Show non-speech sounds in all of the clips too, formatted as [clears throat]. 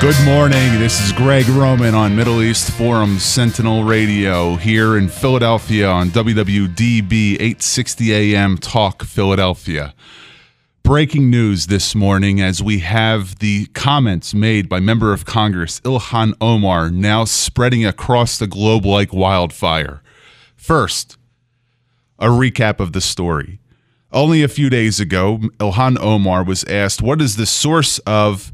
Good morning. This is Gregg Roman on Middle East Forum Sentinel Radio here in Philadelphia on WWDB 860 AM Talk Philadelphia. Breaking news this morning as we have the comments made by member of Congress Ilhan Omar now spreading across the globe like wildfire. First, a recap of the story. Only a few days ago, Ilhan Omar was asked, What is the source of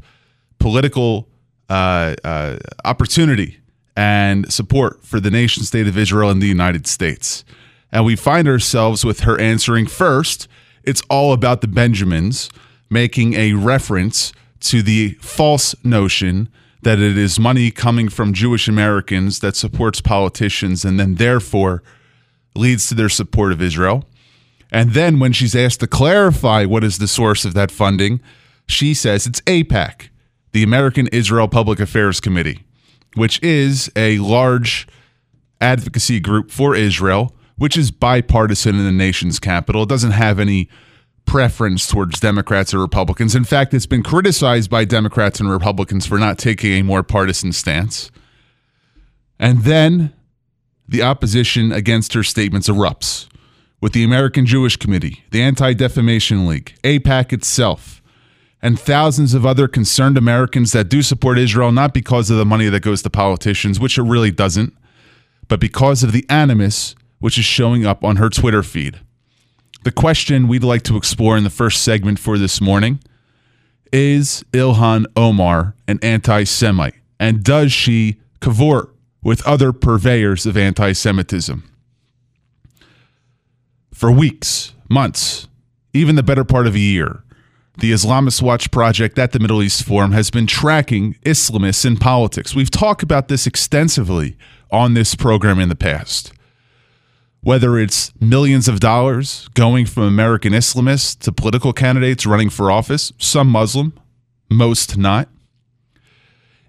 political uh, uh, opportunity and support for the nation state of Israel and the United States. And we find ourselves with her answering first, it's all about the Benjamins, making a reference to the false notion that it is money coming from Jewish Americans that supports politicians and then therefore leads to their support of Israel. And then when she's asked to clarify what is the source of that funding, she says it's AIPAC the American Israel Public Affairs Committee, which is a large advocacy group for Israel, which is bipartisan in the nation's capital. It doesn't have any preference towards Democrats or Republicans. In fact, it's been criticized by Democrats and Republicans for not taking a more partisan stance. And then the opposition against her statements erupts with the American Jewish Committee, the Anti Defamation League, AIPAC itself, and thousands of other concerned Americans that do support Israel, not because of the money that goes to politicians, which it really doesn't, but because of the animus which is showing up on her Twitter feed. The question we'd like to explore in the first segment for this morning is Ilhan Omar an anti Semite? And does she cavort with other purveyors of anti Semitism? For weeks, months, even the better part of a year, the Islamist Watch Project at the Middle East Forum has been tracking Islamists in politics. We've talked about this extensively on this program in the past. Whether it's millions of dollars going from American Islamists to political candidates running for office, some Muslim, most not.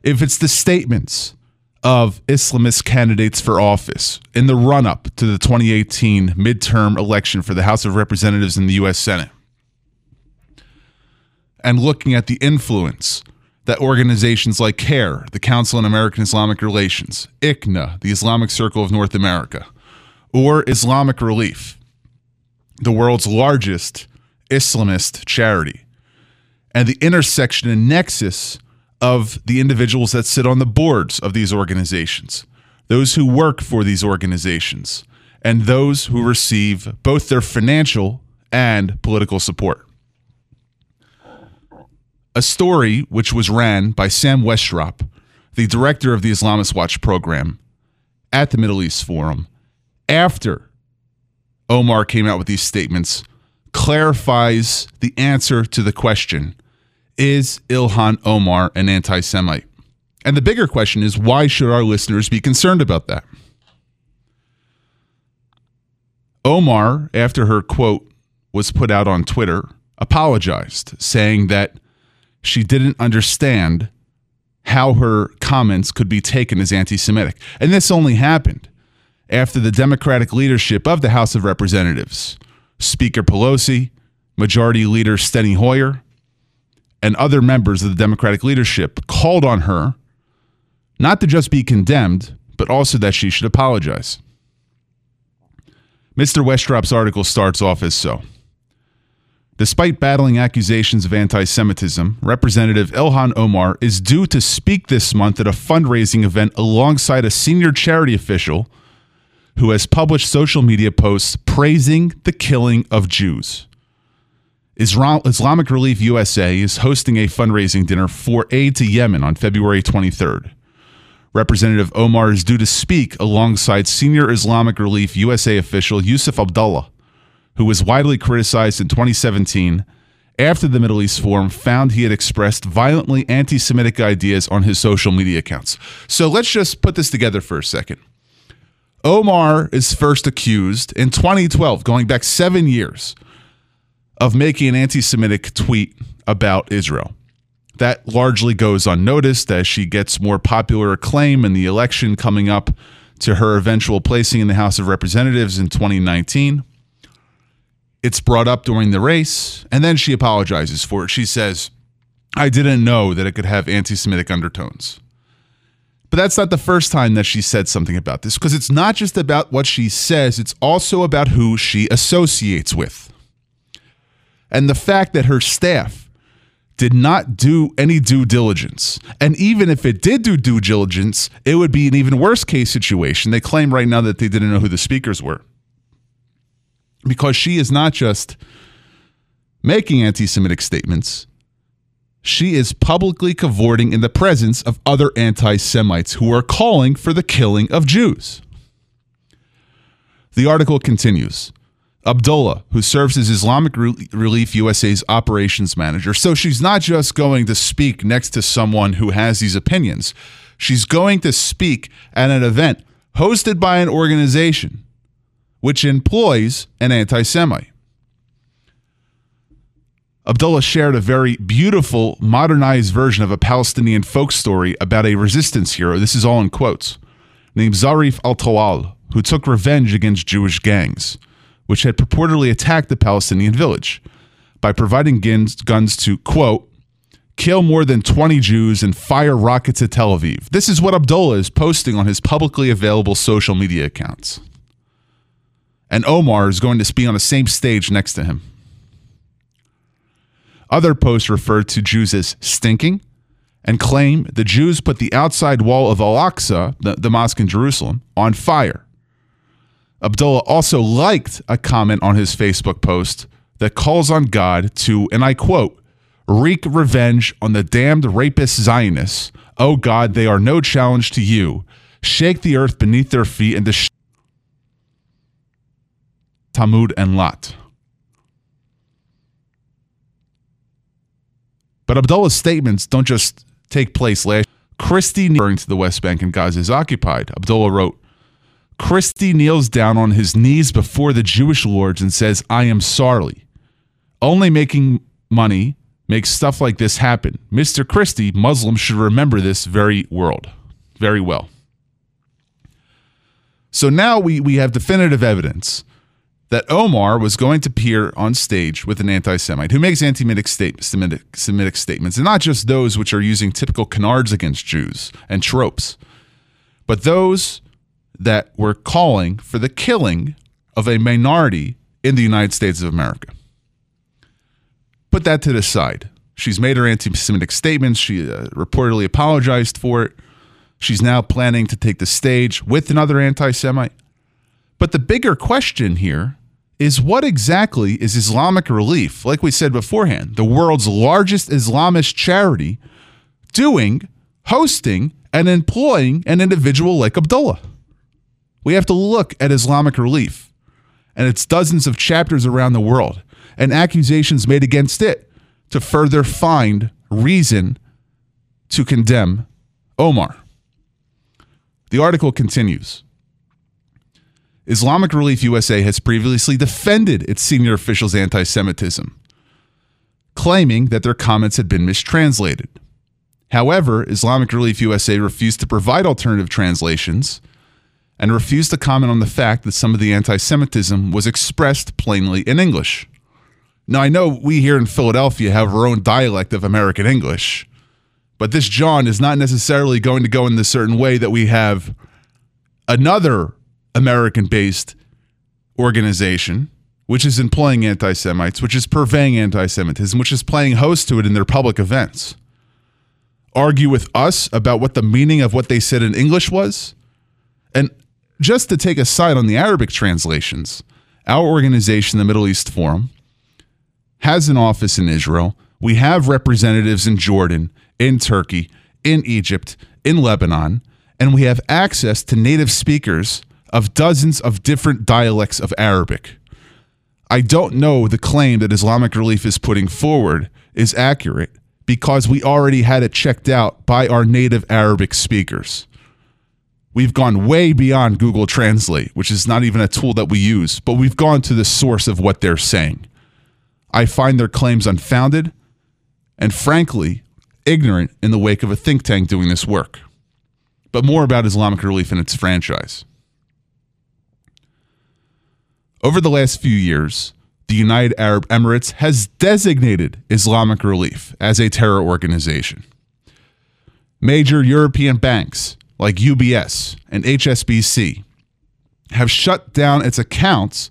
If it's the statements of Islamist candidates for office in the run up to the 2018 midterm election for the House of Representatives and the U.S. Senate and looking at the influence that organizations like CAIR, the Council on American Islamic Relations, ICNA, the Islamic Circle of North America, or Islamic Relief, the world's largest Islamist charity, and the intersection and nexus of the individuals that sit on the boards of these organizations, those who work for these organizations, and those who receive both their financial and political support a story which was ran by Sam Westrop, the director of the Islamist Watch program at the Middle East Forum, after Omar came out with these statements, clarifies the answer to the question Is Ilhan Omar an anti Semite? And the bigger question is why should our listeners be concerned about that? Omar, after her quote was put out on Twitter, apologized, saying that she didn't understand how her comments could be taken as anti Semitic. And this only happened after the Democratic leadership of the House of Representatives, Speaker Pelosi, Majority Leader Steny Hoyer, and other members of the Democratic leadership called on her not to just be condemned, but also that she should apologize. Mr. Westrop's article starts off as so. Despite battling accusations of anti Semitism, Representative Ilhan Omar is due to speak this month at a fundraising event alongside a senior charity official who has published social media posts praising the killing of Jews. Islamic Relief USA is hosting a fundraising dinner for aid to Yemen on February 23rd. Representative Omar is due to speak alongside senior Islamic Relief USA official Yusuf Abdullah who was widely criticized in 2017 after the Middle East Forum found he had expressed violently anti Semitic ideas on his social media accounts. So let's just put this together for a second. Omar is first accused in 2012, going back seven years, of making an anti Semitic tweet about Israel. That largely goes unnoticed as she gets more popular acclaim in the election coming up to her eventual placing in the House of Representatives in 2019. It's brought up during the race, and then she apologizes for it. She says, I didn't know that it could have anti Semitic undertones. But that's not the first time that she said something about this because it's not just about what she says, it's also about who she associates with. And the fact that her staff did not do any due diligence. And even if it did do due diligence, it would be an even worse case situation. They claim right now that they didn't know who the speakers were. Because she is not just making anti Semitic statements, she is publicly cavorting in the presence of other anti Semites who are calling for the killing of Jews. The article continues. Abdullah, who serves as Islamic Relief USA's operations manager. So she's not just going to speak next to someone who has these opinions, she's going to speak at an event hosted by an organization which employs an anti Semite. Abdullah shared a very beautiful, modernized version of a Palestinian folk story about a resistance hero. This is all in quotes, named Zarif al Tawal, who took revenge against Jewish gangs, which had purportedly attacked the Palestinian village by providing guns, to, quote, kill more than 20 Jews and fire rockets at Tel Aviv. This is what Abdullah is posting on his publicly available social media accounts. And Omar is going to be on the same stage next to him. Other posts refer to Jews as stinking and claim the Jews put the outside wall of Al Aqsa, the, the mosque in Jerusalem, on fire. Abdullah also liked a comment on his Facebook post that calls on God to, and I quote, wreak revenge on the damned rapist Zionists. Oh God, they are no challenge to you. Shake the earth beneath their feet and destroy Talmud and Lot. But Abdullah's statements don't just take place last. Christie, referring to the West Bank and Gaza is occupied. Abdullah wrote, Christie kneels down on his knees before the Jewish lords and says, I am sorry. Only making money makes stuff like this happen. Mr. Christie, Muslims should remember this very world, very well. So now we, we have definitive evidence that Omar was going to appear on stage with an anti Semite who makes anti Semitic, Semitic statements, and not just those which are using typical canards against Jews and tropes, but those that were calling for the killing of a minority in the United States of America. Put that to the side. She's made her anti Semitic statements. She uh, reportedly apologized for it. She's now planning to take the stage with another anti Semite. But the bigger question here is what exactly is Islamic Relief, like we said beforehand, the world's largest Islamist charity, doing, hosting, and employing an individual like Abdullah? We have to look at Islamic Relief and its dozens of chapters around the world and accusations made against it to further find reason to condemn Omar. The article continues. Islamic Relief USA has previously defended its senior officials' anti Semitism, claiming that their comments had been mistranslated. However, Islamic Relief USA refused to provide alternative translations and refused to comment on the fact that some of the anti Semitism was expressed plainly in English. Now, I know we here in Philadelphia have our own dialect of American English, but this John is not necessarily going to go in the certain way that we have another American based organization, which is employing anti Semites, which is purveying anti Semitism, which is playing host to it in their public events, argue with us about what the meaning of what they said in English was. And just to take a side on the Arabic translations, our organization, the Middle East Forum, has an office in Israel. We have representatives in Jordan, in Turkey, in Egypt, in Lebanon, and we have access to native speakers of dozens of different dialects of Arabic. I don't know the claim that Islamic Relief is putting forward is accurate because we already had it checked out by our native Arabic speakers. We've gone way beyond Google Translate, which is not even a tool that we use, but we've gone to the source of what they're saying. I find their claims unfounded and, frankly, ignorant in the wake of a think tank doing this work. But more about Islamic Relief and its franchise. Over the last few years, the United Arab Emirates has designated Islamic Relief as a terror organization. Major European banks like UBS and HSBC have shut down its accounts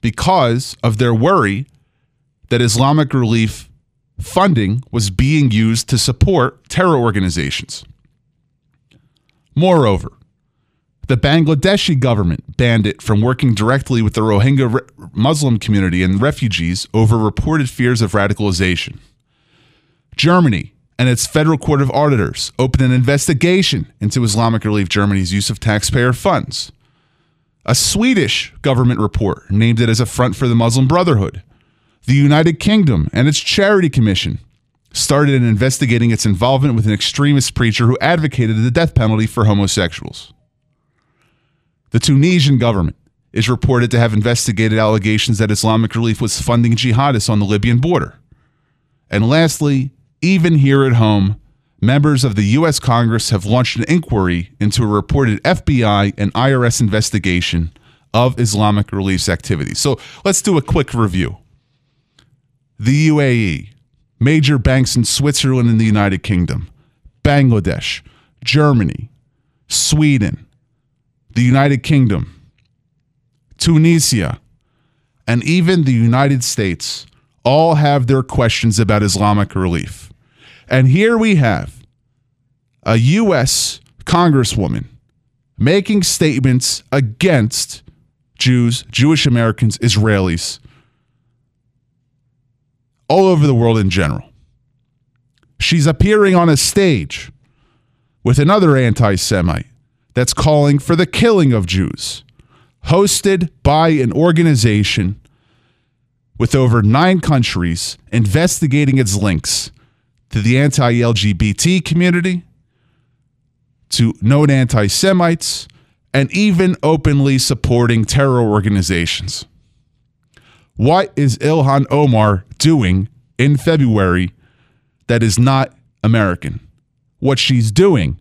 because of their worry that Islamic Relief funding was being used to support terror organizations. Moreover, the Bangladeshi government banned it from working directly with the Rohingya re- Muslim community and refugees over reported fears of radicalization. Germany and its Federal Court of Auditors opened an investigation into Islamic Relief Germany's use of taxpayer funds. A Swedish government report named it as a front for the Muslim Brotherhood. The United Kingdom and its Charity Commission started in investigating its involvement with an extremist preacher who advocated the death penalty for homosexuals. The Tunisian government is reported to have investigated allegations that Islamic Relief was funding jihadists on the Libyan border. And lastly, even here at home, members of the U.S. Congress have launched an inquiry into a reported FBI and IRS investigation of Islamic Relief's activities. So let's do a quick review. The UAE, major banks in Switzerland and the United Kingdom, Bangladesh, Germany, Sweden, the United Kingdom, Tunisia, and even the United States all have their questions about Islamic relief. And here we have a U.S. Congresswoman making statements against Jews, Jewish Americans, Israelis, all over the world in general. She's appearing on a stage with another anti Semite that's calling for the killing of Jews, hosted by an organization with over nine countries investigating its links to the anti LGBT community, to known anti Semites, and even openly supporting terror organizations. What is Ilhan Omar doing in February that is not American? What she's doing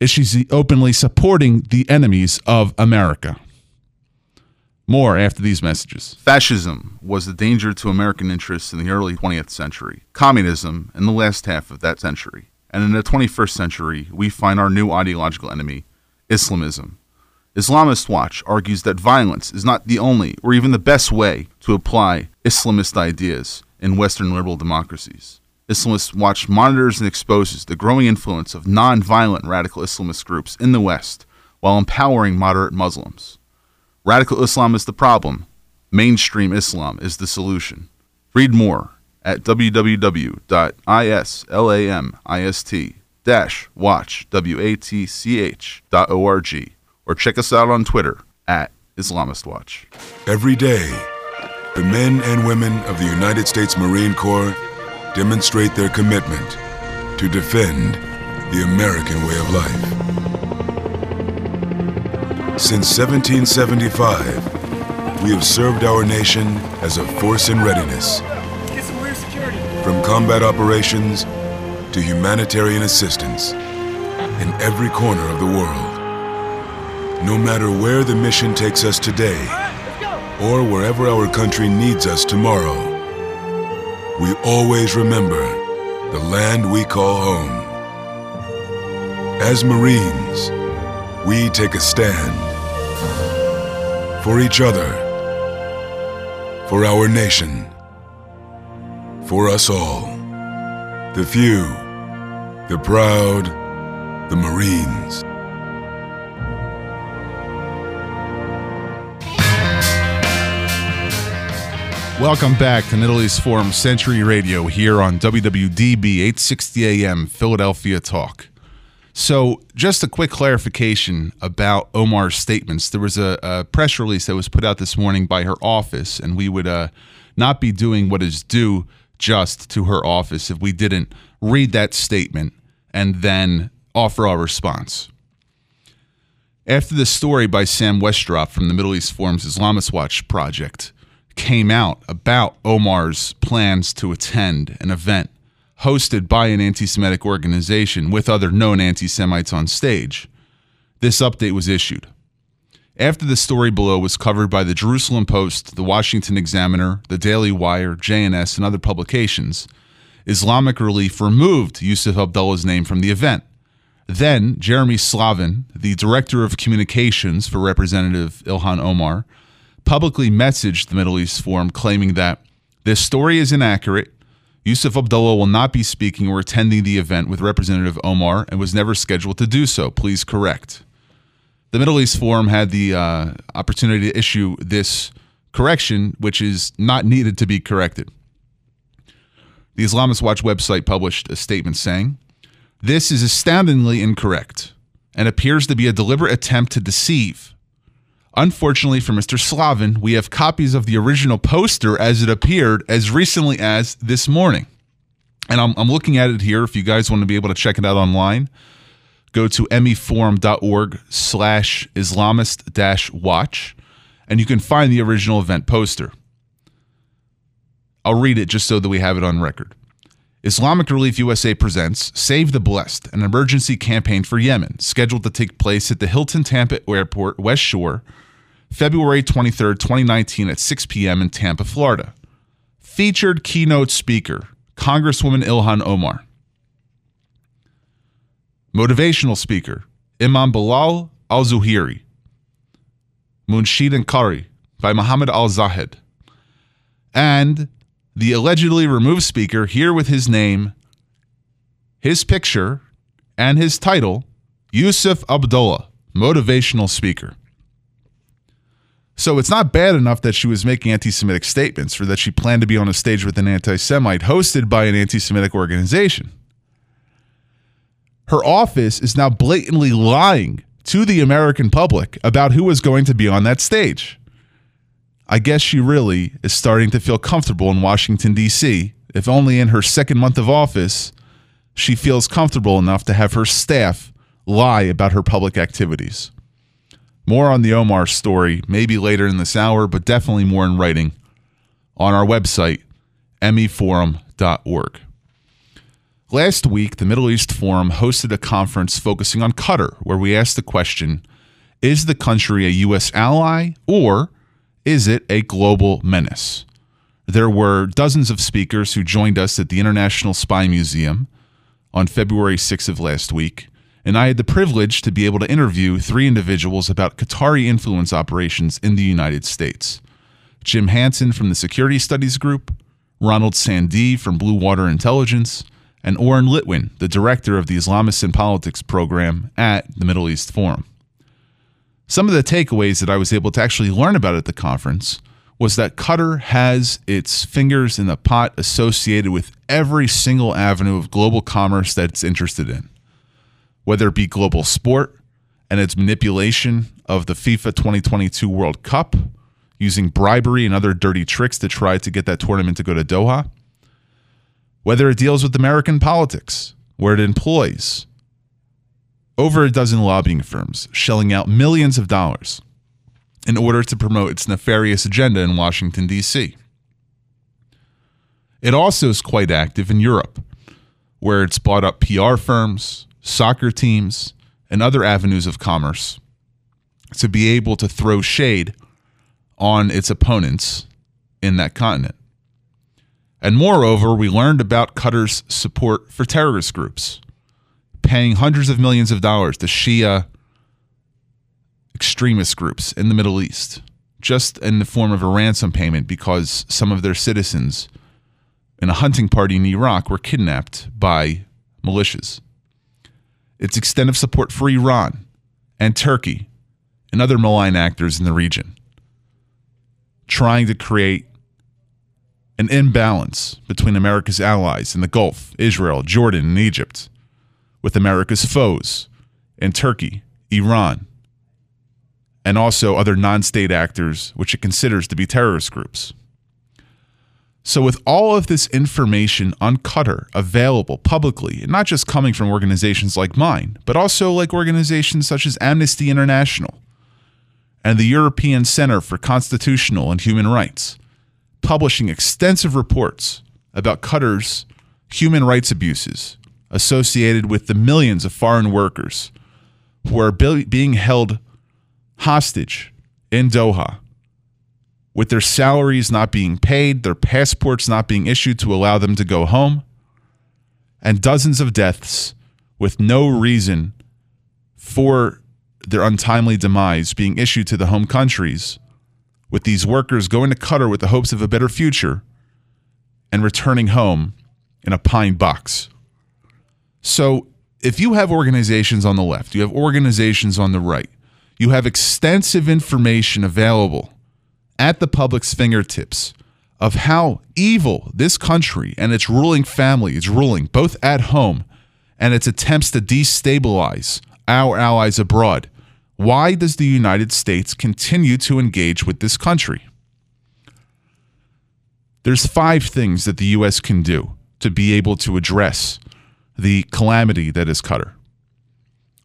is she's openly supporting the enemies of America. More after these messages. Fascism was a danger to American interests in the early 20th century, communism in the last half of that century. And in the 21st century, we find our new ideological enemy, Islamism. Islamist Watch argues that violence is not the only or even the best way to apply Islamist ideas in Western liberal democracies. Islamist Watch monitors and exposes the growing influence of non-violent radical Islamist groups in the West while empowering moderate Muslims. Radical Islam is the problem. Mainstream Islam is the solution. Read more at www.islamist-watch.org or check us out on Twitter at Islamist Watch. Every day, the men and women of the United States Marine Corps demonstrate their commitment to defend the American way of life. Since 1775, we have served our nation as a force in readiness. From combat operations to humanitarian assistance in every corner of the world. No matter where the mission takes us today or wherever our country needs us tomorrow, we always remember the land we call home. As Marines, we take a stand for each other, for our nation, for us all. The few, the proud, the Marines. Welcome back to Middle East Forum Century Radio here on WWDB 860 AM Philadelphia Talk. So, just a quick clarification about Omar's statements. There was a, a press release that was put out this morning by her office, and we would uh, not be doing what is due just to her office if we didn't read that statement and then offer our response. After the story by Sam Westrop from the Middle East Forum's Islamist Watch project came out about Omar's plans to attend an event hosted by an anti Semitic organization with other known anti Semites on stage. This update was issued. After the story below was covered by the Jerusalem Post, the Washington Examiner, the Daily Wire, JNS, and other publications, Islamic Relief removed Yusuf Abdullah's name from the event. Then, Jeremy Slavin, the director of communications for Representative Ilhan Omar, publicly messaged the Middle East Forum claiming that this story is inaccurate. Yusuf Abdullah will not be speaking or attending the event with Representative Omar and was never scheduled to do so. Please correct the Middle East Forum had the uh, opportunity to issue this correction, which is not needed to be corrected. The Islamist Watch website published a statement saying, This is astoundingly incorrect and appears to be a deliberate attempt to deceive. Unfortunately for Mr. Slavin, we have copies of the original poster as it appeared as recently as this morning. And I'm, I'm looking at it here if you guys want to be able to check it out online go to meforum.org slash Islamist dash watch, and you can find the original event poster. I'll read it just so that we have it on record. Islamic Relief USA presents Save the Blessed, an emergency campaign for Yemen, scheduled to take place at the Hilton Tampa Airport, West Shore, February 23, 2019, at 6 p.m. in Tampa, Florida. Featured keynote speaker, Congresswoman Ilhan Omar. Motivational speaker, Imam Bilal al Zuhiri. Munshid and Qari by Muhammad al Zahid. And the allegedly removed speaker here with his name, his picture, and his title, Yusuf Abdullah, motivational speaker. So it's not bad enough that she was making anti Semitic statements or that she planned to be on a stage with an anti Semite hosted by an anti Semitic organization her office is now blatantly lying to the American public about who was going to be on that stage. I guess she really is starting to feel comfortable in Washington, D.C., if only in her second month of office, she feels comfortable enough to have her staff lie about her public activities. More on the Omar story, maybe later in this hour, but definitely more in writing on our website, meforum.org. Last week, the Middle East Forum hosted a conference focusing on Qatar, where we asked the question Is the country a U.S. ally or is it a global menace? There were dozens of speakers who joined us at the International Spy Museum on February 6th of last week, and I had the privilege to be able to interview three individuals about Qatari influence operations in the United States Jim Hanson from the Security Studies Group, Ronald Sandee from Blue Water Intelligence, and Oren Litwin, the director of the Islamists in Politics program at the Middle East Forum. Some of the takeaways that I was able to actually learn about at the conference was that Qatar has its fingers in the pot associated with every single avenue of global commerce that it's interested in, whether it be global sport and its manipulation of the FIFA 2022 World Cup using bribery and other dirty tricks to try to get that tournament to go to Doha whether it deals with American politics, where it employs over a dozen lobbying firms, shelling out millions of dollars in order to promote its nefarious agenda in Washington, D.C. It also is quite active in Europe, where it's bought up PR firms, soccer teams, and other avenues of commerce to be able to throw shade on its opponents in that continent. And moreover, we learned about Qatar's support for terrorist groups, paying hundreds of millions of dollars to Shia extremist groups in the Middle East, just in the form of a ransom payment because some of their citizens in a hunting party in Iraq were kidnapped by militias. Its extent of support for Iran and Turkey and other malign actors in the region, trying to create an imbalance between America's allies in the Gulf, Israel, Jordan, and Egypt, with America's foes in Turkey, Iran, and also other non state actors which it considers to be terrorist groups. So, with all of this information on Qatar available publicly, and not just coming from organizations like mine, but also like organizations such as Amnesty International and the European Center for Constitutional and Human Rights, publishing extensive reports about Qatar's human rights abuses associated with the millions of foreign workers who are being held hostage in Doha with their salaries not being paid, their passports not being issued to allow them to go home, and dozens of deaths with no reason for their untimely demise being issued to the home countries, with these workers going to Qatar with the hopes of a better future and returning home in a pine box. So, if you have organizations on the left, you have organizations on the right, you have extensive information available at the public's fingertips of how evil this country and its ruling family is ruling, both at home and its attempts to destabilize our allies abroad. Why does the United States continue to engage with this country? There's five things that the U.S. can do to be able to address the calamity that is Qatar.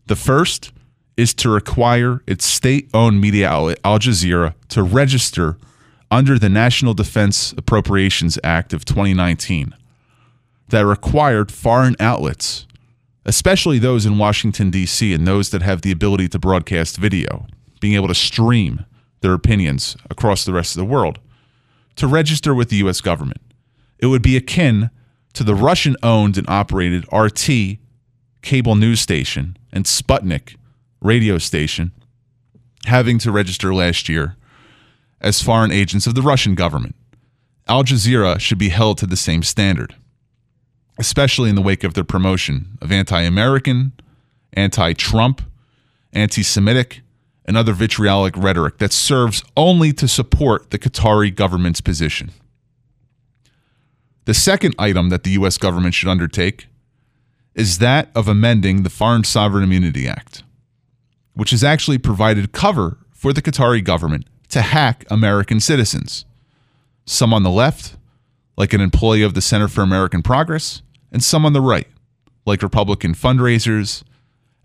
The first is to require its state owned media outlet, Al Jazeera, to register under the National Defense Appropriations Act of 2019 that required foreign outlets, especially those in Washington, D.C., and those that have the ability to broadcast video, being able to stream their opinions across the rest of the world, to register with the U.S. government. It would be akin to the Russian owned and operated RT cable news station and Sputnik radio station having to register last year as foreign agents of the Russian government. Al Jazeera should be held to the same standard, especially in the wake of their promotion of anti American, anti Trump, anti Semitic, and other vitriolic rhetoric that serves only to support the Qatari government's position. The second item that the U.S. government should undertake is that of amending the Foreign Sovereign Immunity Act, which has actually provided cover for the Qatari government to hack American citizens. Some on the left, like an employee of the Center for American Progress, and some on the right, like Republican fundraisers,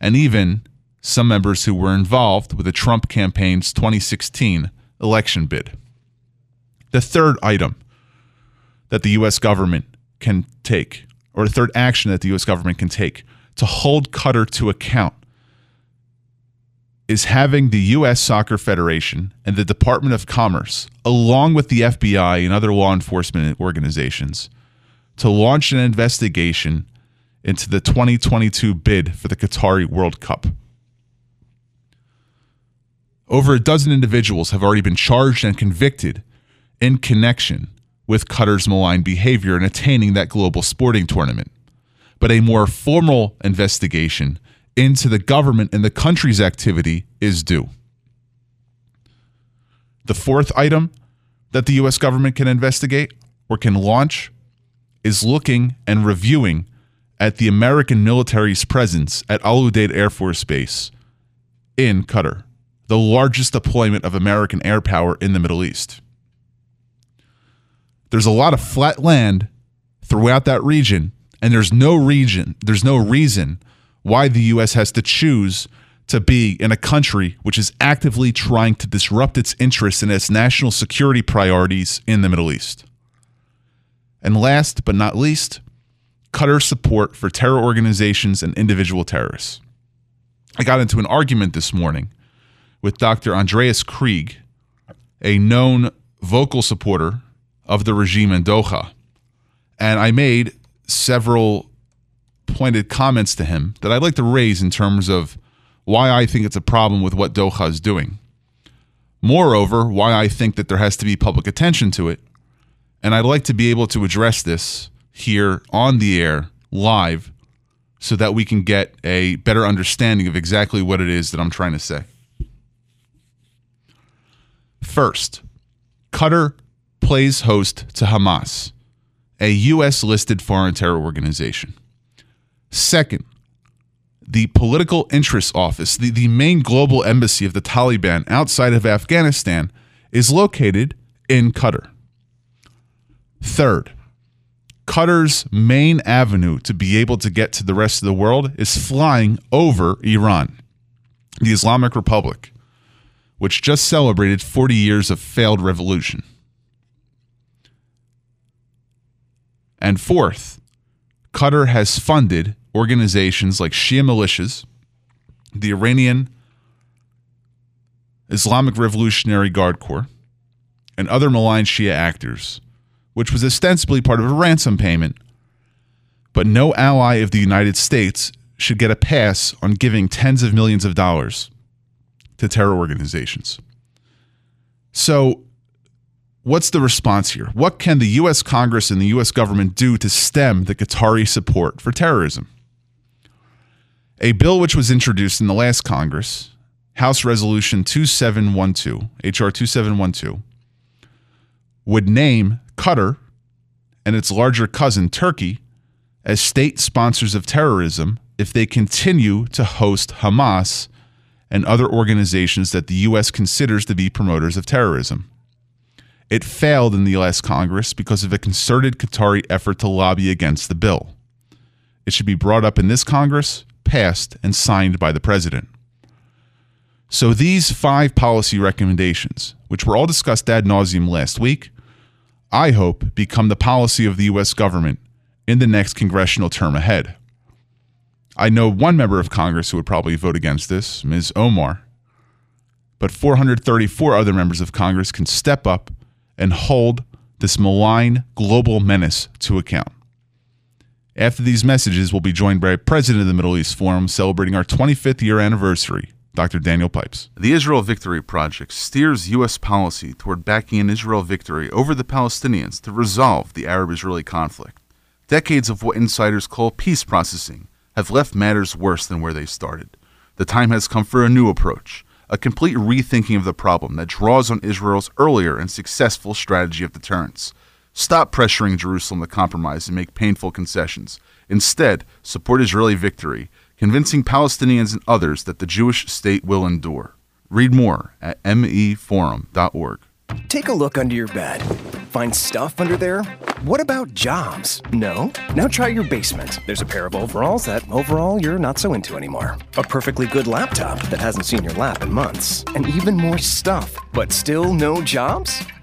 and even some members who were involved with the Trump campaign's 2016 election bid. The third item that the U.S. government can take, or the third action that the U.S. government can take to hold Qatar to account is having the U.S. Soccer Federation and the Department of Commerce, along with the FBI and other law enforcement organizations, to launch an investigation into the 2022 bid for the Qatari World Cup. Over a dozen individuals have already been charged and convicted in connection with Qatar's malign behavior in attaining that global sporting tournament. But a more formal investigation into the government and the country's activity is due. The fourth item that the U.S. government can investigate or can launch is looking and reviewing at the American military's presence at Al Udeid Air Force Base in Qatar, the largest deployment of American air power in the Middle East. There's a lot of flat land throughout that region, and there's no region, there's no reason why the U.S. has to choose to be in a country which is actively trying to disrupt its interests and its national security priorities in the Middle East. And last but not least, Qatar's support for terror organizations and individual terrorists. I got into an argument this morning with Dr. Andreas Krieg, a known vocal supporter of the regime in Doha. And I made several pointed comments to him that I'd like to raise in terms of why I think it's a problem with what Doha is doing. Moreover, why I think that there has to be public attention to it. And I'd like to be able to address this here on the air, live, so that we can get a better understanding of exactly what it is that I'm trying to say. First, Qatar plays host to Hamas, a U.S. listed foreign terror organization. Second, the Political Interests Office, the, the main global embassy of the Taliban outside of Afghanistan, is located in Qatar. Third, Qatar's main avenue to be able to get to the rest of the world is flying over Iran, the Islamic Republic, which just celebrated 40 years of failed revolution. And fourth, Qatar has funded organizations like Shia militias, the Iranian Islamic Revolutionary Guard Corps, and other malign Shia actors, which was ostensibly part of a ransom payment. But no ally of the United States should get a pass on giving tens of millions of dollars to terror organizations. So, what's the response here? What can the U.S. Congress and the U.S. government do to stem the Qatari support for terrorism? A bill which was introduced in the last Congress, House Resolution 2712, H.R. 2712, would name Qatar and its larger cousin, Turkey, as state sponsors of terrorism if they continue to host Hamas and other organizations that the U.S. considers to be promoters of terrorism. It failed in the last Congress because of a concerted Qatari effort to lobby against the bill. It should be brought up in this Congress, passed, and signed by the President. So these five policy recommendations, which were all discussed ad nauseum last week, I hope become the policy of the U.S. government in the next congressional term ahead. I know one member of Congress who would probably vote against this, Ms. Omar. But 434 other members of Congress can step up and hold this malign global menace to account. After these messages, we'll be joined by a President of the Middle East Forum celebrating our 25th year anniversary, Dr. Daniel Pipes. The Israel Victory Project steers U.S. policy toward backing an Israel victory over the Palestinians to resolve the Arab Israeli conflict. Decades of what insiders call peace processing have left matters worse than where they started. The time has come for a new approach, a complete rethinking of the problem that draws on Israel's earlier and successful strategy of deterrence. Stop pressuring Jerusalem to compromise and make painful concessions. Instead, support Israeli victory, convincing Palestinians and others that the Jewish state will endure. Read more at meforum.org. Take a look under your bed. Find stuff under there? What about jobs? No? Now try your basement. There's a pair of overalls that overall you're not so into anymore. A perfectly good laptop that hasn't seen your lap in months. And even more stuff. But still no jobs?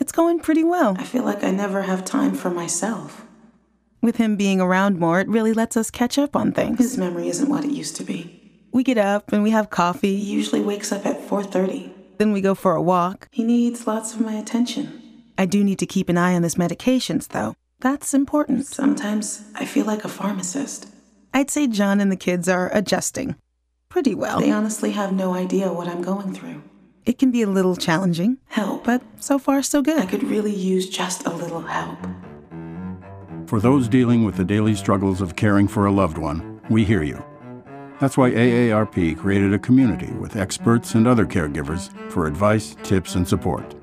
it's going pretty well. I feel like I never have time for myself. With him being around more, it really lets us catch up on things. His memory isn't what it used to be. We get up and we have coffee. He usually wakes up at 4:30. Then we go for a walk. He needs lots of my attention. I do need to keep an eye on his medications, though. That's important. Sometimes I feel like a pharmacist. I'd say John and the kids are adjusting pretty well. They honestly have no idea what I'm going through. It can be a little challenging. Help. But so far, so good. I could really use just a little help. For those dealing with the daily struggles of caring for a loved one, we hear you. That's why AARP created a community with experts and other caregivers for advice, tips, and support.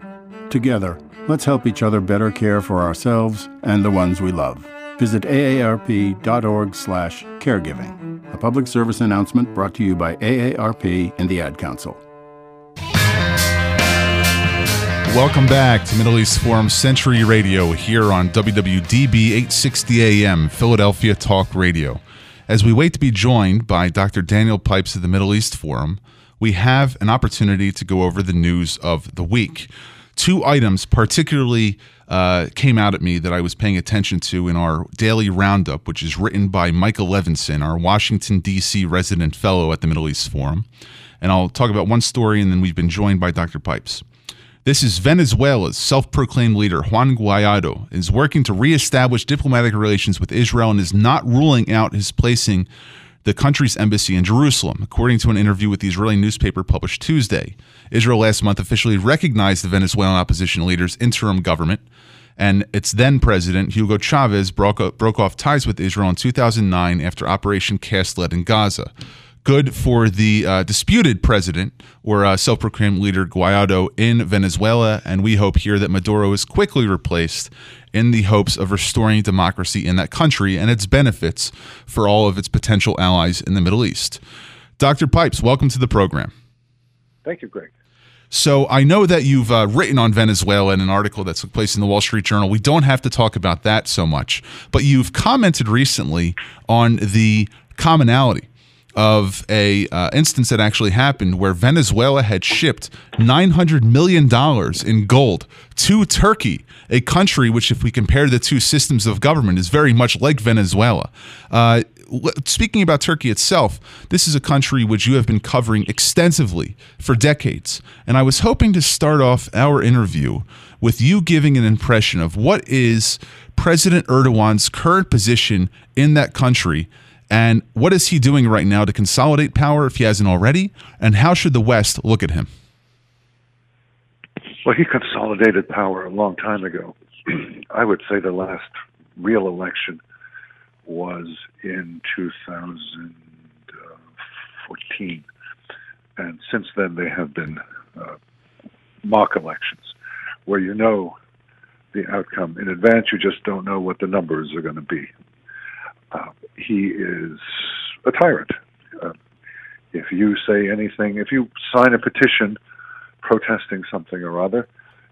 Together, let's help each other better care for ourselves and the ones we love. Visit aarp.org/caregiving. A public service announcement brought to you by AARP and the Ad Council. Welcome back to Middle East Forum Century Radio here on WWDB 860 AM, Philadelphia Talk Radio. As we wait to be joined by Dr. Daniel Pipes of the Middle East Forum, we have an opportunity to go over the news of the week. Two items particularly uh, came out at me that I was paying attention to in our daily roundup, which is written by Michael Levinson, our Washington, D.C. resident fellow at the Middle East Forum. And I'll talk about one story, and then we've been joined by Dr. Pipes. This is Venezuela's self proclaimed leader, Juan Guaido, is working to reestablish diplomatic relations with Israel and is not ruling out his placing the country's embassy in Jerusalem, according to an interview with the Israeli newspaper published Tuesday. Israel last month officially recognized the Venezuelan opposition leader's interim government, and its then president, Hugo Chavez, broke, broke off ties with Israel in 2009 after Operation Cast Lead in Gaza. Good for the uh, disputed president or uh, self proclaimed leader Guaido in Venezuela. And we hope here that Maduro is quickly replaced in the hopes of restoring democracy in that country and its benefits for all of its potential allies in the Middle East. Dr. Pipes, welcome to the program. Thank you, Greg. So I know that you've uh, written on Venezuela in an article that took place in the Wall Street Journal. We don't have to talk about that so much, but you've commented recently on the commonality of a uh, instance that actually happened where Venezuela had shipped 900 million dollars in gold to Turkey, a country which, if we compare the two systems of government, is very much like Venezuela. Uh, speaking about Turkey itself, this is a country which you have been covering extensively for decades, and I was hoping to start off our interview with you giving an impression of what is President Erdogan's current position in that country and what is he doing right now to consolidate power if he hasn't already? And how should the West look at him? Well, he consolidated power a long time ago. [clears throat] I would say the last real election was in 2014. And since then, they have been uh, mock elections where you know the outcome in advance, you just don't know what the numbers are going to be. Uh, he is a tyrant. Uh, if you say anything, if you sign a petition protesting something or other,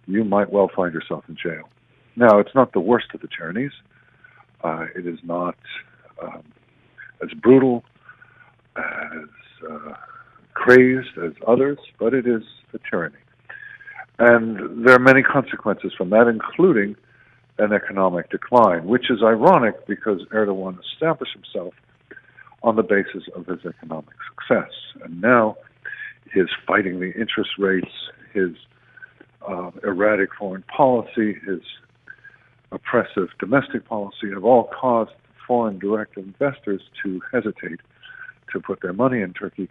you might well find yourself in jail. Now, it's not the worst of the tyrannies. Uh, it is not um, as brutal, as uh, crazed as others, but it is a tyranny. And there are many consequences from that, including an economic decline, which is ironic because Erdogan established himself on the basis of his economic success. And now his fighting the interest rates, his uh, erratic foreign policy, his oppressive domestic policy have all caused foreign direct investors to hesitate to put their money in Turkey,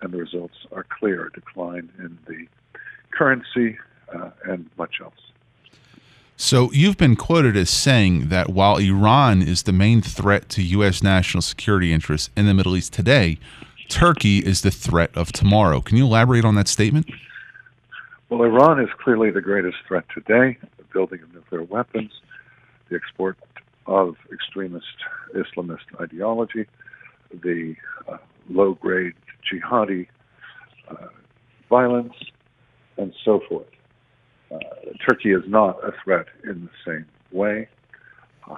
and the results are clear a decline in the currency uh, and much else. So you've been quoted as saying that while Iran is the main threat to U.S. national security interests in the Middle East today, Turkey is the threat of tomorrow. Can you elaborate on that statement? Well, Iran is clearly the greatest threat today, the building of nuclear weapons, the export of extremist Islamist ideology, the uh, low grade jihadi uh, violence, and so forth. Uh, Turkey is not a threat in the same way. Uh,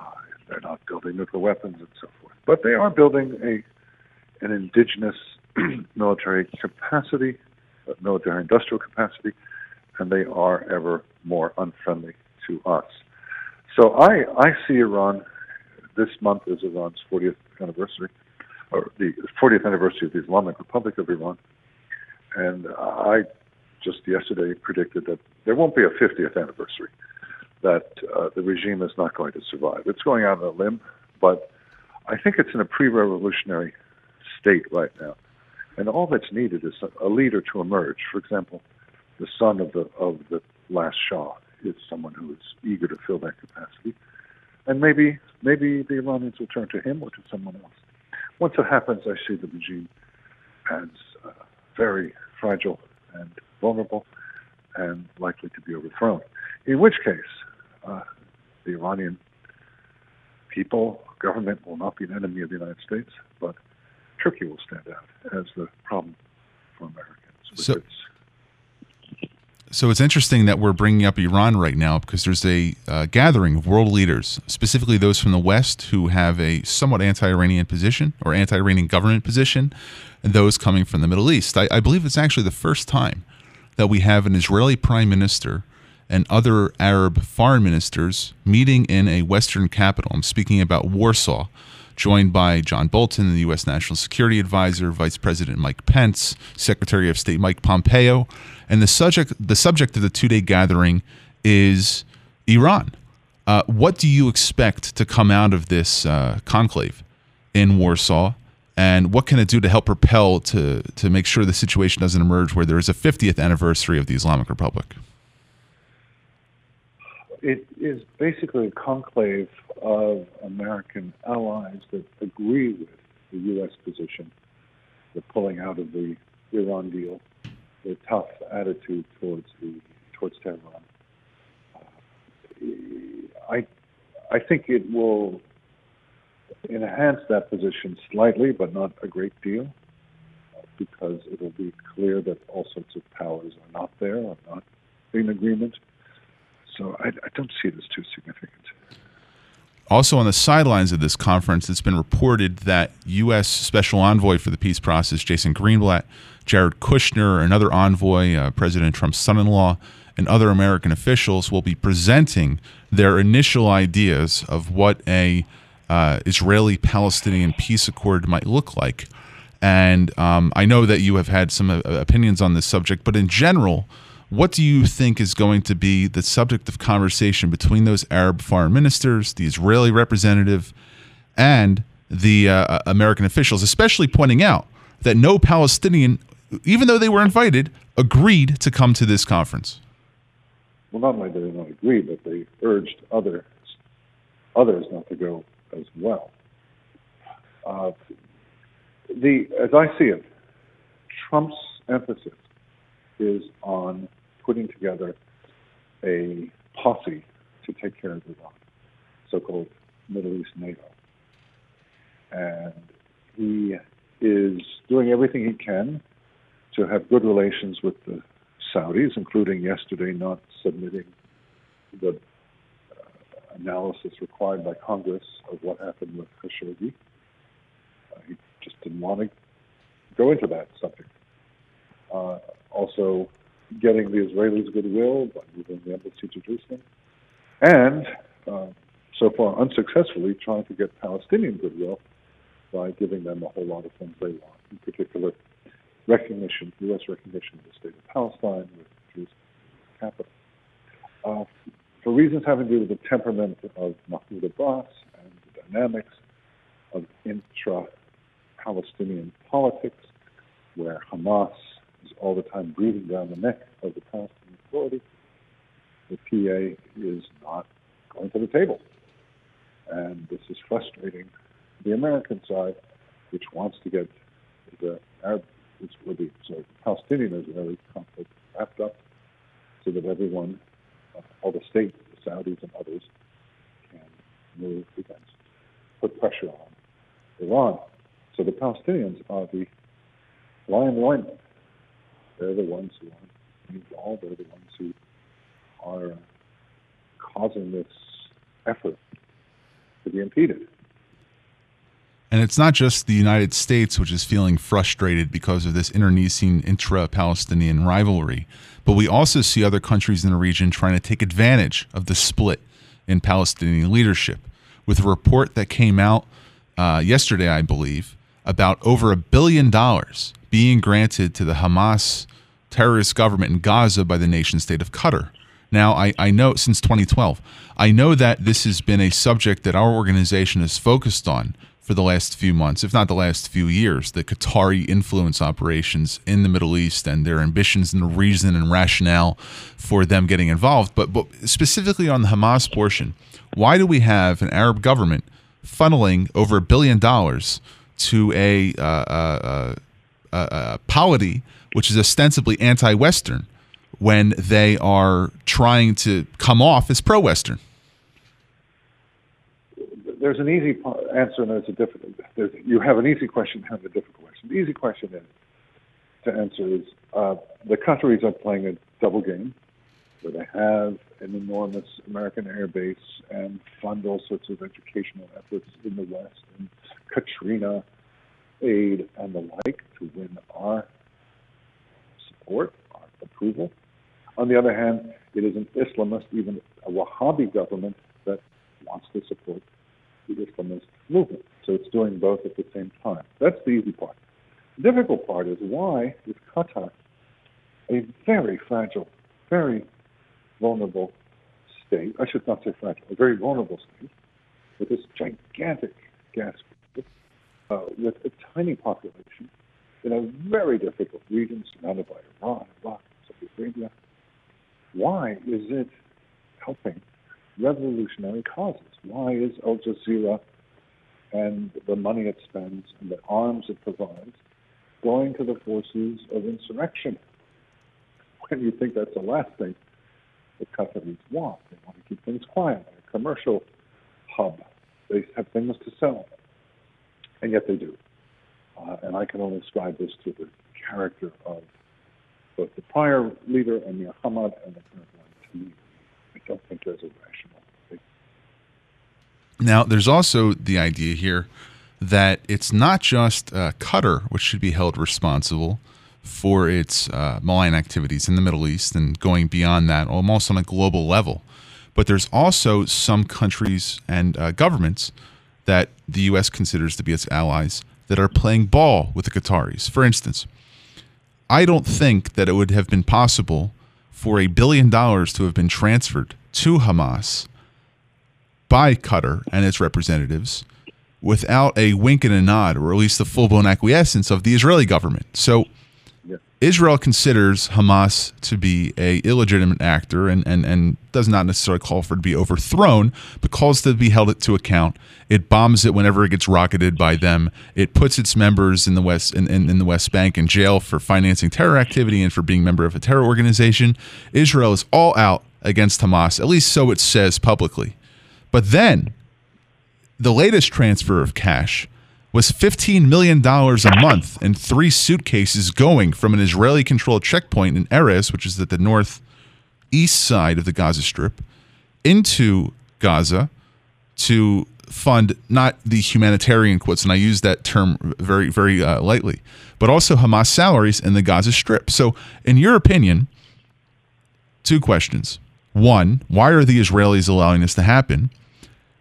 they're not building nuclear weapons and so forth, but they are building a an indigenous [clears throat] military capacity, uh, military industrial capacity, and they are ever more unfriendly to us. So I I see Iran. This month is Iran's 40th anniversary, or the 40th anniversary of the Islamic Republic of Iran, and I just yesterday predicted that there won't be a 50th anniversary, that uh, the regime is not going to survive. It's going out on a limb, but I think it's in a pre revolutionary state right now. And all that's needed is a, leader to emerge. For example, the son of the, of the last Shah is someone who is eager to fill that capacity. And maybe, maybe the Iranians will turn to him or to someone else. Once it happens, I see the regime as uh, very fragile and vulnerable and likely to be overthrown. In which case, uh, the Iranian people, government will not be an enemy of the United States, but Turkey will stand out as the problem for Americans. So, so it's interesting that we're bringing up Iran right now because there's a uh, gathering of world leaders, specifically those from the West who have a somewhat anti-Iranian position or anti-Iranian government position, and those coming from the Middle East. I, I believe it's actually the first time that we have an Israeli prime minister and other Arab foreign ministers meeting in a Western capital. I'm speaking about Warsaw, joined by John Bolton, the U.S. National Security Advisor, Vice President Mike Pence, Secretary of State Mike Pompeo, and the subject the subject of the two day gathering is Iran. Uh, what do you expect to come out of this uh, conclave in Warsaw? And what can it do to help propel to to make sure the situation doesn't emerge where there is a 50th anniversary of the Islamic Republic? It is basically a conclave of American allies that agree with the U.S. position the pulling out of the Iran deal, the tough attitude towards the towards Tehran. I I think it will enhance that position slightly, but not a great deal, because it will be clear that all sorts of powers are not there, are not in agreement. So I, I don't see it as too significant. Also, on the sidelines of this conference, it's been reported that U.S. Special Envoy for the Peace Process, Jason Greenblatt, Jared Kushner, another envoy, uh, President Trump's son in law, and other American officials will be presenting their initial ideas of what a uh, Israeli Palestinian peace accord might look like. And um, I know that you have had some uh, opinions on this subject, but in general, what do you think is going to be the subject of conversation between those Arab foreign ministers, the Israeli representative, and the uh, American officials, especially pointing out that no Palestinian, even though they were invited, agreed to come to this conference? Well, not only did they not agree, but they urged others others not to go as well. Uh, the as I see it, Trump's emphasis is on putting together a posse to take care of Iran, so-called Middle East NATO. And he is doing everything he can to have good relations with the Saudis, including yesterday not submitting the analysis required by Congress of what happened with Khashoggi. Uh, he just didn't want to go into that subject. Uh, also, getting the Israelis' goodwill by moving the embassy to Jerusalem, and uh, so far unsuccessfully trying to get Palestinian goodwill by giving them a whole lot of things they want, in particular recognition, U.S. recognition of the state of Palestine with Jerusalem capital. Uh, for reasons having to do with the temperament of Mahmoud Abbas and the dynamics of intra-Palestinian politics, where Hamas is all the time breathing down the neck of the Palestinian Authority, the PA is not going to the table. And this is frustrating the American side, which wants to get the Arab, or the, sorry, Palestinian Israeli conflict wrapped up so that everyone, all the states, the Saudis and others, can move against, put pressure on Iran. So the Palestinians are the lion linemen they're the ones who are involved. They're the ones who are causing this effort to be impeded. And it's not just the United States which is feeling frustrated because of this internecine intra Palestinian rivalry, but we also see other countries in the region trying to take advantage of the split in Palestinian leadership. With a report that came out uh, yesterday, I believe, about over a billion dollars being granted to the Hamas terrorist government in Gaza by the nation state of Qatar. Now, I, I know since 2012, I know that this has been a subject that our organization has focused on for the last few months, if not the last few years, the Qatari influence operations in the Middle East and their ambitions and the reason and rationale for them getting involved. But, but specifically on the Hamas portion, why do we have an Arab government funneling over a billion dollars to a, uh, uh, uh, uh polity which is ostensibly anti-Western, when they are trying to come off as pro-Western? There's an easy answer and there's a difficult. There's, you have an easy question, and a difficult question. The easy question is to answer is uh, the Qataris are playing a double game where they have an enormous American air base and fund all sorts of educational efforts in the West and Katrina aid and the like to win our support, our approval. On the other hand, it is an Islamist, even a Wahhabi government that wants to support the Islamist movement. So it's doing both at the same time. That's the easy part. The difficult part is why is Qatar a very fragile, very vulnerable state, I should not say fragile, a very vulnerable state, with this gigantic gas uh, with a tiny population, in a very difficult region surrounded by Iran, Iraq, Saudi Arabia. Why is it helping revolutionary causes? Why is Al Jazeera and the money it spends and the arms it provides going to the forces of insurrection. When you think that's the last thing the Qataris want, they want to keep things quiet, They're a commercial hub. They have things to sell, and yet they do. Uh, and I can only ascribe this to the character of both the prior leader, Emir Hamad, and the current one. Don't think there's a rational. Now, there's also the idea here that it's not just uh, Qatar which should be held responsible for its uh, malign activities in the Middle East and going beyond that, almost on a global level. But there's also some countries and uh, governments that the U.S. considers to be its allies that are playing ball with the Qataris. For instance, I don't think that it would have been possible for a billion dollars to have been transferred to Hamas by Qatar and its representatives without a wink and a nod, or at least the full blown acquiescence of the Israeli government. So Israel considers Hamas to be a illegitimate actor and, and, and does not necessarily call for it to be overthrown, but calls to be held to account. It bombs it whenever it gets rocketed by them. It puts its members in the West in, in, in the West Bank in jail for financing terror activity and for being a member of a terror organization. Israel is all out against Hamas, at least so it says publicly. But then the latest transfer of cash was $15 million a month and three suitcases going from an Israeli controlled checkpoint in Erez, which is at the northeast side of the Gaza Strip, into Gaza to fund not the humanitarian quotes, and I use that term very, very uh, lightly, but also Hamas salaries in the Gaza Strip. So, in your opinion, two questions. One, why are the Israelis allowing this to happen?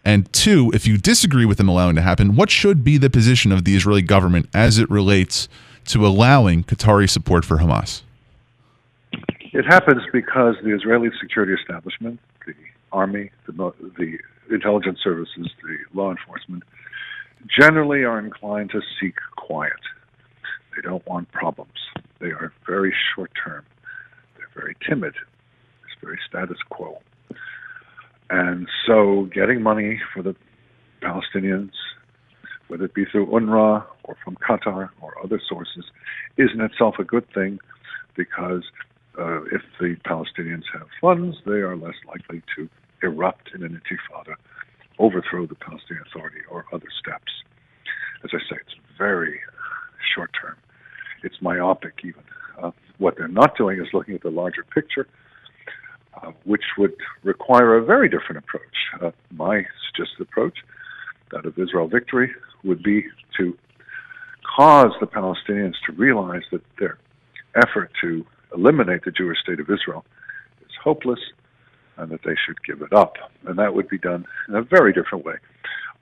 And two, if you disagree with them allowing to happen, what should be the position of the Israeli government as it relates to allowing Qatari support for Hamas? It happens because the Israeli security establishment, the army, the, the intelligence services, the law enforcement, generally are inclined to seek quiet. They don't want problems. They are very short term. They're very timid. It's very status quo. And so getting money for the Palestinians, whether it be through UNRWA or from Qatar or other sources, is in itself a good thing because uh, if the Palestinians have funds, they are less likely to erupt in an intifada, overthrow the Palestinian Authority, or other steps. As I say, it's very short term. It's myopic, even. Uh, what they're not doing is looking at the larger picture uh, which would require a very different approach. Uh, my suggested approach, that of Israel victory, would be to cause the Palestinians to realize that their effort to eliminate the Jewish state of Israel is hopeless and that they should give it up. And that would be done in a very different way.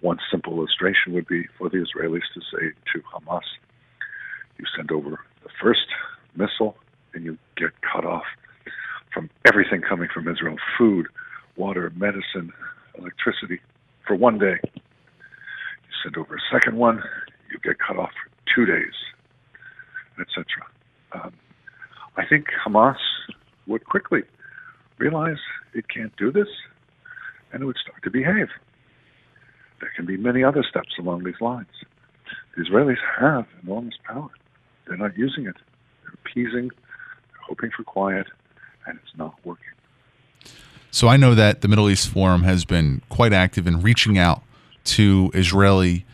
One simple illustration would be for the Israelis to say to Hamas, you send over the first missile and you get cut off from everything coming from Israel food, water, medicine, electricity for one day. You send over a second one, you get cut off for two days, etc. Um, I think Hamas would quickly realize it can't do this and it would start to behave. There can be many other steps along these lines. The Israelis have enormous power. They're not using it. They're appeasing, they're hoping for quiet, and it's not working. So I know that the Middle East Forum has been quite active in reaching out to Israeli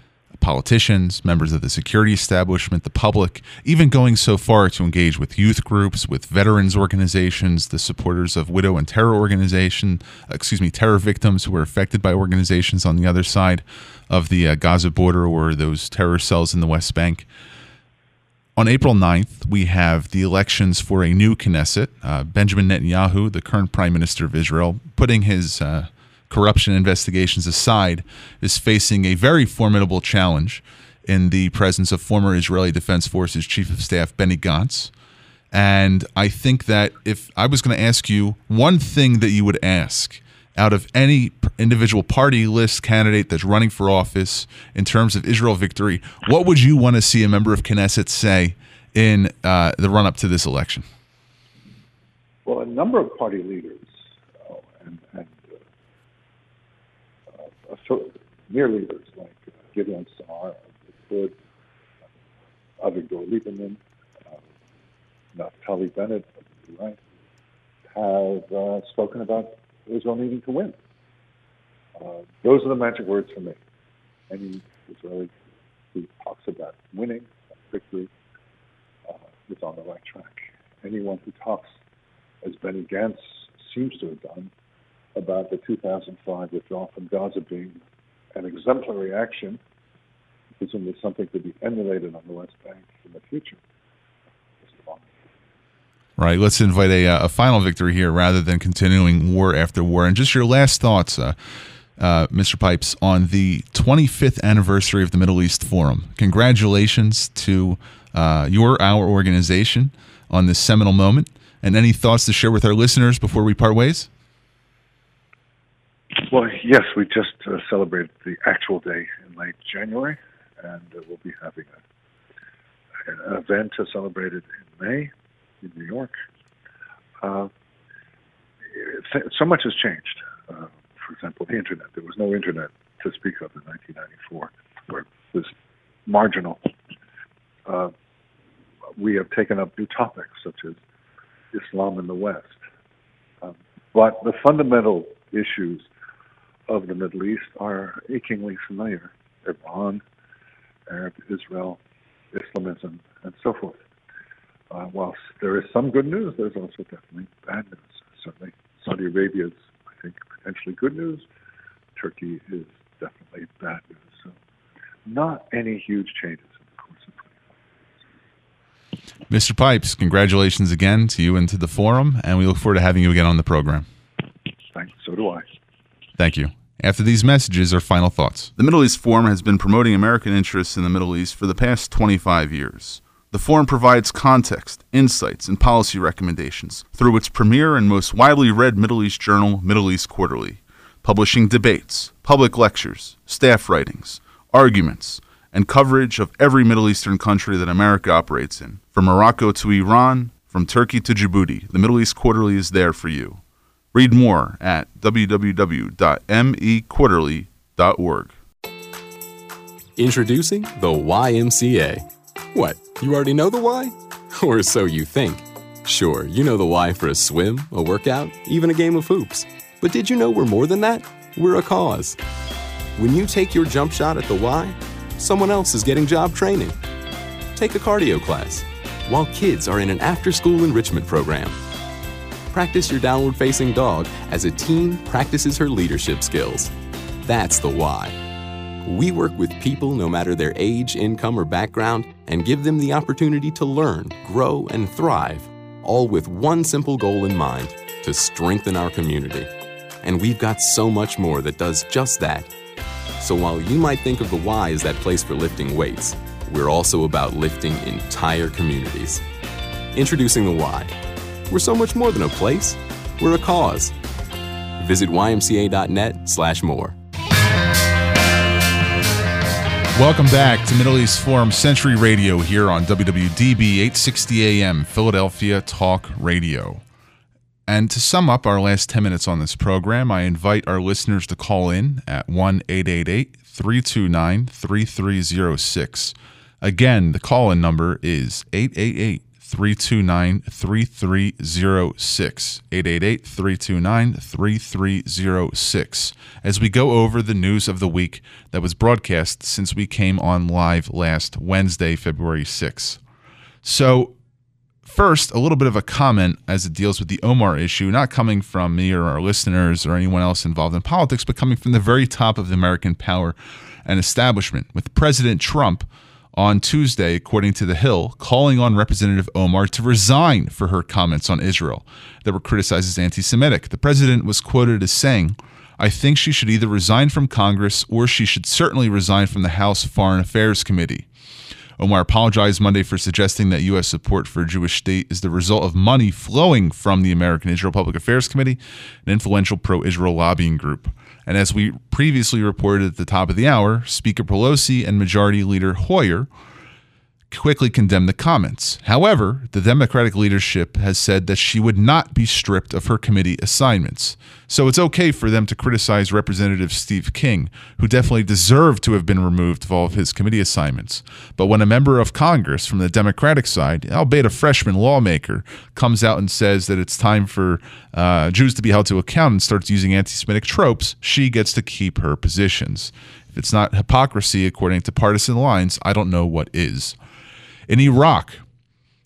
politicians, members of the security establishment, the public, even going so far to engage with youth groups, with veterans organizations, the supporters of widow and terror organization, excuse me, terror victims who were affected by organizations on the other side of the uh, Gaza border or those terror cells in the West Bank on April 9th, we have the elections for a new Knesset. Uh, Benjamin Netanyahu, the current prime minister of Israel, putting his uh, corruption investigations aside, is facing a very formidable challenge in the presence of former Israeli Defense Forces Chief of Staff Benny Gantz. And I think that if I was going to ask you one thing that you would ask out of any individual party list candidate that's running for office in terms of Israel victory, what would you want to see a member of Knesset say in uh, the run up to this election? Well, a number of party leaders uh, and, and uh, uh, near leaders like Gideon Saar, Likud, Avigdor Lieberman, uh, Naftali Bennett, right, have uh, spoken about Israel needing to win. Uh, those are the magic words for me. Any Israeli who talks about winning, victory, uh, is on the right track. Anyone who talks, as Benny Gantz seems to have done, about the 2005 withdrawal from Gaza being an exemplary action, presumably something to be emulated on the West Bank in the future. Right. Let's invite a, uh, a final victory here rather than continuing war after war. And just your last thoughts, uh, uh, Mr. Pipes, on the 25th anniversary of the Middle East Forum. Congratulations to uh, your, our organization on this seminal moment. And any thoughts to share with our listeners before we part ways? Well, yes, we just uh, celebrated the actual day in late January, and uh, we'll be having a, an event to celebrate it in May in New York. Uh, so much has changed. For example, the internet. There was no internet to speak of in 1994, or it was marginal. Uh, we have taken up new topics such as Islam in the West. Um, but the fundamental issues of the Middle East are achingly familiar Iran, Arab Israel, Islamism, and so forth. Uh, whilst there is some good news, there's also definitely bad news. Certainly, Saudi Arabia is, I think, potentially good news. Turkey is definitely bad news. So, not any huge changes in the course of 25 years. Mr. Pipes, congratulations again to you and to the forum, and we look forward to having you again on the program. Thanks. So do I. Thank you. After these messages, our final thoughts. The Middle East Forum has been promoting American interests in the Middle East for the past 25 years. The forum provides context, insights, and policy recommendations through its premier and most widely read Middle East journal, Middle East Quarterly, publishing debates, public lectures, staff writings, arguments, and coverage of every Middle Eastern country that America operates in. From Morocco to Iran, from Turkey to Djibouti, the Middle East Quarterly is there for you. Read more at www.mequarterly.org. Introducing the YMCA. What, you already know the why? Or so you think. Sure, you know the why for a swim, a workout, even a game of hoops. But did you know we're more than that? We're a cause. When you take your jump shot at the why, someone else is getting job training. Take a cardio class, while kids are in an after school enrichment program. Practice your downward facing dog as a teen practices her leadership skills. That's the why. We work with people no matter their age, income, or background and give them the opportunity to learn, grow, and thrive, all with one simple goal in mind to strengthen our community. And we've got so much more that does just that. So while you might think of the Y as that place for lifting weights, we're also about lifting entire communities. Introducing the Y. We're so much more than a place, we're a cause. Visit ymca.net slash more. Welcome back to Middle East Forum Century Radio here on WWDB 860 AM Philadelphia Talk Radio. And to sum up our last 10 minutes on this program, I invite our listeners to call in at 1 888 329 3306. Again, the call in number is 888 329 3306. 888 329 3306. As we go over the news of the week that was broadcast since we came on live last Wednesday, February 6th. So, first, a little bit of a comment as it deals with the Omar issue, not coming from me or our listeners or anyone else involved in politics, but coming from the very top of the American power and establishment, with President Trump on Tuesday, according to The Hill, calling on Representative Omar to resign for her comments on Israel that were criticized as anti Semitic. The president was quoted as saying, I think she should either resign from Congress or she should certainly resign from the House Foreign Affairs Committee. Omar apologized Monday for suggesting that U.S. support for a Jewish state is the result of money flowing from the American Israel Public Affairs Committee, an influential pro Israel lobbying group. And as we previously reported at the top of the hour, Speaker Pelosi and Majority Leader Hoyer quickly condemned the comments. However, the Democratic leadership has said that she would not be stripped of her committee assignments. So it's okay for them to criticize Representative Steve King, who definitely deserved to have been removed of all of his committee assignments. But when a member of Congress from the Democratic side, albeit a freshman lawmaker, comes out and says that it's time for uh, Jews to be held to account and starts using anti Semitic tropes, she gets to keep her positions. If it's not hypocrisy according to partisan lines, I don't know what is. In Iraq,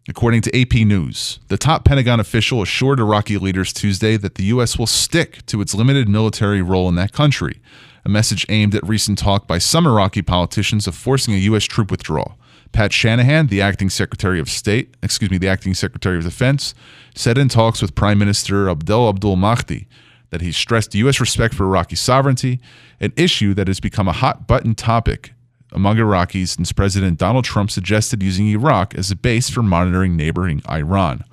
according to AP News, the top Pentagon official assured Iraqi leaders Tuesday that the U.S. will stick to its limited military role in that country, a message aimed at recent talk by some Iraqi politicians of forcing a U.S. troop withdrawal. Pat Shanahan, the acting Secretary of State, excuse me, the acting Secretary of Defense, said in talks with Prime Minister Abdel Abdul Mahdi that he stressed U.S. respect for Iraqi sovereignty, an issue that has become a hot button topic among Iraqis since President Donald Trump suggested using Iraq as a base for monitoring neighboring Iran.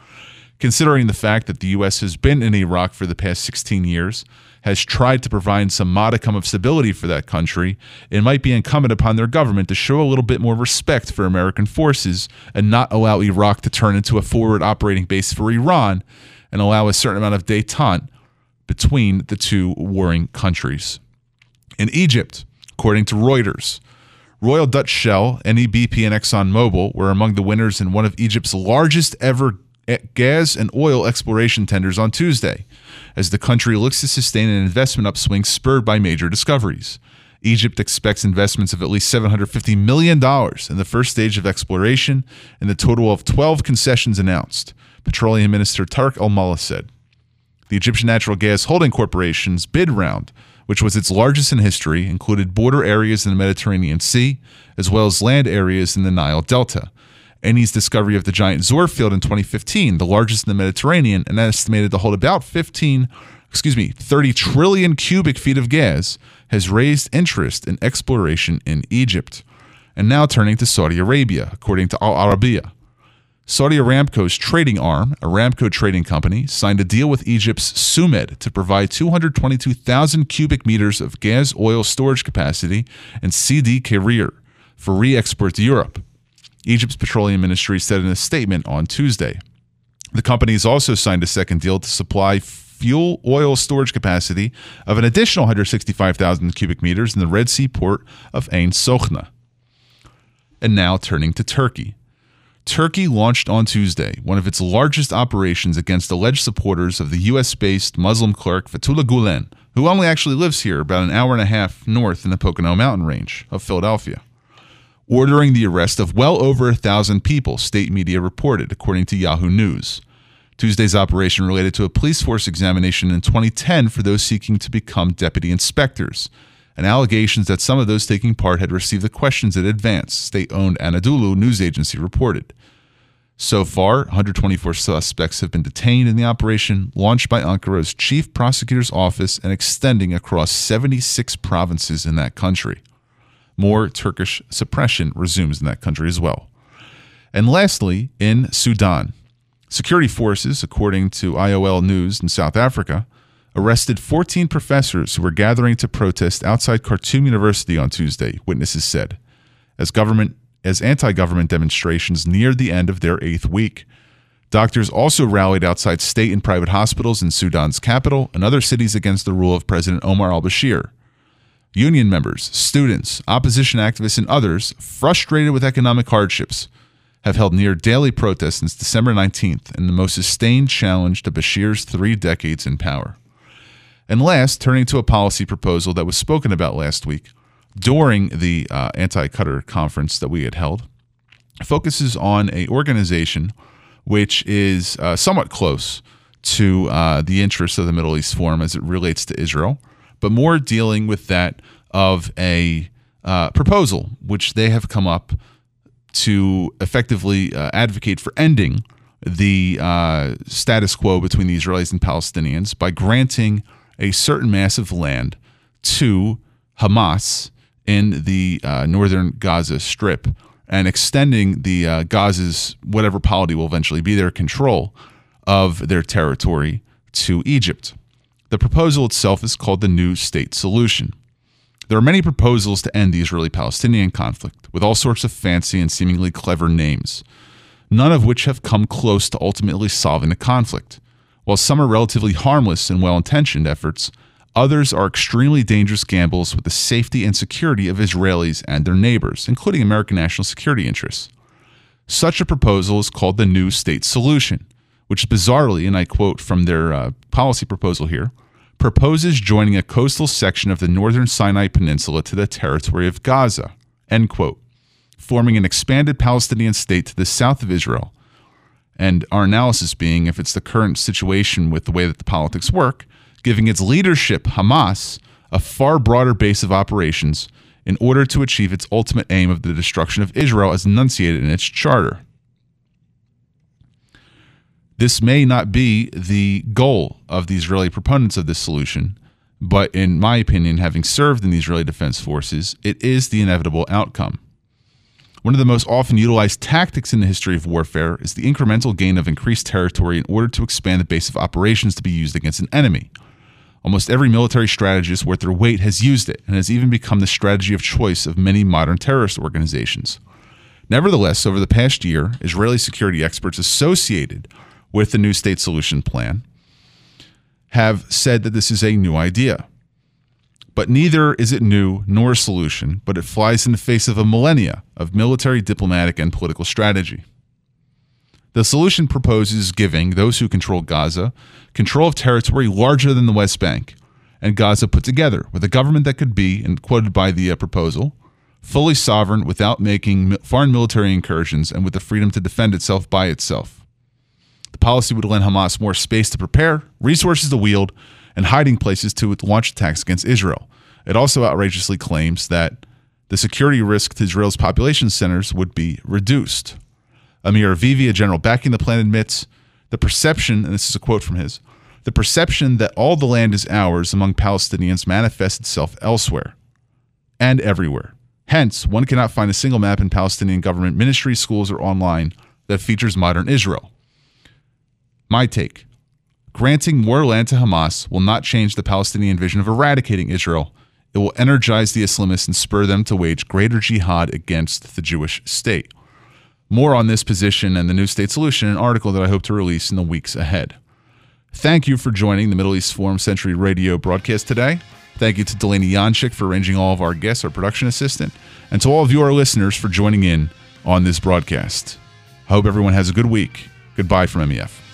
Considering the fact that the U.S. has been in Iraq for the past 16 years, has tried to provide some modicum of stability for that country, it might be incumbent upon their government to show a little bit more respect for American forces and not allow Iraq to turn into a forward operating base for Iran and allow a certain amount of detente between the two warring countries. In Egypt, according to Reuters, Royal Dutch Shell, NEBP, and ExxonMobil were among the winners in one of Egypt's largest ever gas and oil exploration tenders on Tuesday, as the country looks to sustain an investment upswing spurred by major discoveries. Egypt expects investments of at least $750 million in the first stage of exploration and the total of 12 concessions announced, Petroleum Minister Tarek El Molla said. The Egyptian Natural Gas Holding Corporation's bid round which was its largest in history, included border areas in the Mediterranean Sea, as well as land areas in the Nile Delta. Eni's discovery of the giant Zohr field in 2015, the largest in the Mediterranean, and estimated to hold about 15, excuse me, 30 trillion cubic feet of gas, has raised interest in exploration in Egypt. And now turning to Saudi Arabia, according to Al Arabiya. Saudi Aramco's trading arm, Aramco Trading Company, signed a deal with Egypt's Sumed to provide 222,000 cubic meters of gas oil storage capacity and Sidi Kerir for re export to Europe. Egypt's petroleum ministry said in a statement on Tuesday. The company has also signed a second deal to supply fuel oil storage capacity of an additional 165,000 cubic meters in the Red Sea port of Ain Sokhna. And now turning to Turkey. Turkey launched on Tuesday one of its largest operations against alleged supporters of the U.S. based Muslim cleric Fethullah Gulen, who only actually lives here about an hour and a half north in the Pocono Mountain Range of Philadelphia, ordering the arrest of well over a thousand people, state media reported, according to Yahoo News. Tuesday's operation related to a police force examination in 2010 for those seeking to become deputy inspectors and allegations that some of those taking part had received the questions in advance, state owned Anadolu news agency reported. So far, 124 suspects have been detained in the operation launched by Ankara's chief prosecutor's office and extending across 76 provinces in that country. More Turkish suppression resumes in that country as well. And lastly, in Sudan, security forces, according to IOL News in South Africa, arrested 14 professors who were gathering to protest outside Khartoum University on Tuesday, witnesses said, as government as anti-government demonstrations neared the end of their 8th week. Doctors also rallied outside state and private hospitals in Sudan's capital and other cities against the rule of President Omar al-Bashir. Union members, students, opposition activists, and others, frustrated with economic hardships, have held near daily protests since December 19th in the most sustained challenge to Bashir's three decades in power. And last, turning to a policy proposal that was spoken about last week during the uh, anti-Qatar conference that we had held, focuses on a organization which is uh, somewhat close to uh, the interests of the Middle East Forum as it relates to Israel, but more dealing with that of a uh, proposal which they have come up to effectively uh, advocate for ending the uh, status quo between the Israelis and Palestinians by granting a certain mass of land to Hamas in the uh, northern Gaza Strip and extending the uh, Gaza's whatever polity will eventually be their control of their territory to Egypt. The proposal itself is called the New State Solution. There are many proposals to end the Israeli Palestinian conflict, with all sorts of fancy and seemingly clever names, none of which have come close to ultimately solving the conflict. While some are relatively harmless and well intentioned efforts, others are extremely dangerous gambles with the safety and security of Israelis and their neighbors, including American national security interests. Such a proposal is called the New State Solution, which bizarrely, and I quote from their uh, policy proposal here, proposes joining a coastal section of the northern Sinai Peninsula to the territory of Gaza, end quote, forming an expanded Palestinian state to the south of Israel. And our analysis being, if it's the current situation with the way that the politics work, giving its leadership, Hamas, a far broader base of operations in order to achieve its ultimate aim of the destruction of Israel as enunciated in its charter. This may not be the goal of the Israeli proponents of this solution, but in my opinion, having served in the Israeli Defense Forces, it is the inevitable outcome. One of the most often utilized tactics in the history of warfare is the incremental gain of increased territory in order to expand the base of operations to be used against an enemy. Almost every military strategist worth their weight has used it and has even become the strategy of choice of many modern terrorist organizations. Nevertheless, over the past year, Israeli security experts associated with the New State Solution Plan have said that this is a new idea. But neither is it new nor a solution, but it flies in the face of a millennia of military, diplomatic, and political strategy. The solution proposes giving those who control Gaza control of territory larger than the West Bank and Gaza put together with a government that could be, and quoted by the uh, proposal, fully sovereign without making foreign military incursions and with the freedom to defend itself by itself. The policy would lend Hamas more space to prepare, resources to wield, and hiding places to launch attacks against Israel. It also outrageously claims that the security risk to Israel's population centers would be reduced. Amir Avivi, a general backing the plan, admits the perception, and this is a quote from his, the perception that all the land is ours among Palestinians manifests itself elsewhere and everywhere. Hence, one cannot find a single map in Palestinian government ministries, schools, or online that features modern Israel. My take granting more land to Hamas will not change the Palestinian vision of eradicating Israel. It will energize the Islamists and spur them to wage greater jihad against the Jewish state. More on this position and the New State Solution, in an article that I hope to release in the weeks ahead. Thank you for joining the Middle East Forum Century radio broadcast today. Thank you to Delaney Yanchik for arranging all of our guests, our production assistant, and to all of you, our listeners, for joining in on this broadcast. I hope everyone has a good week. Goodbye from MEF.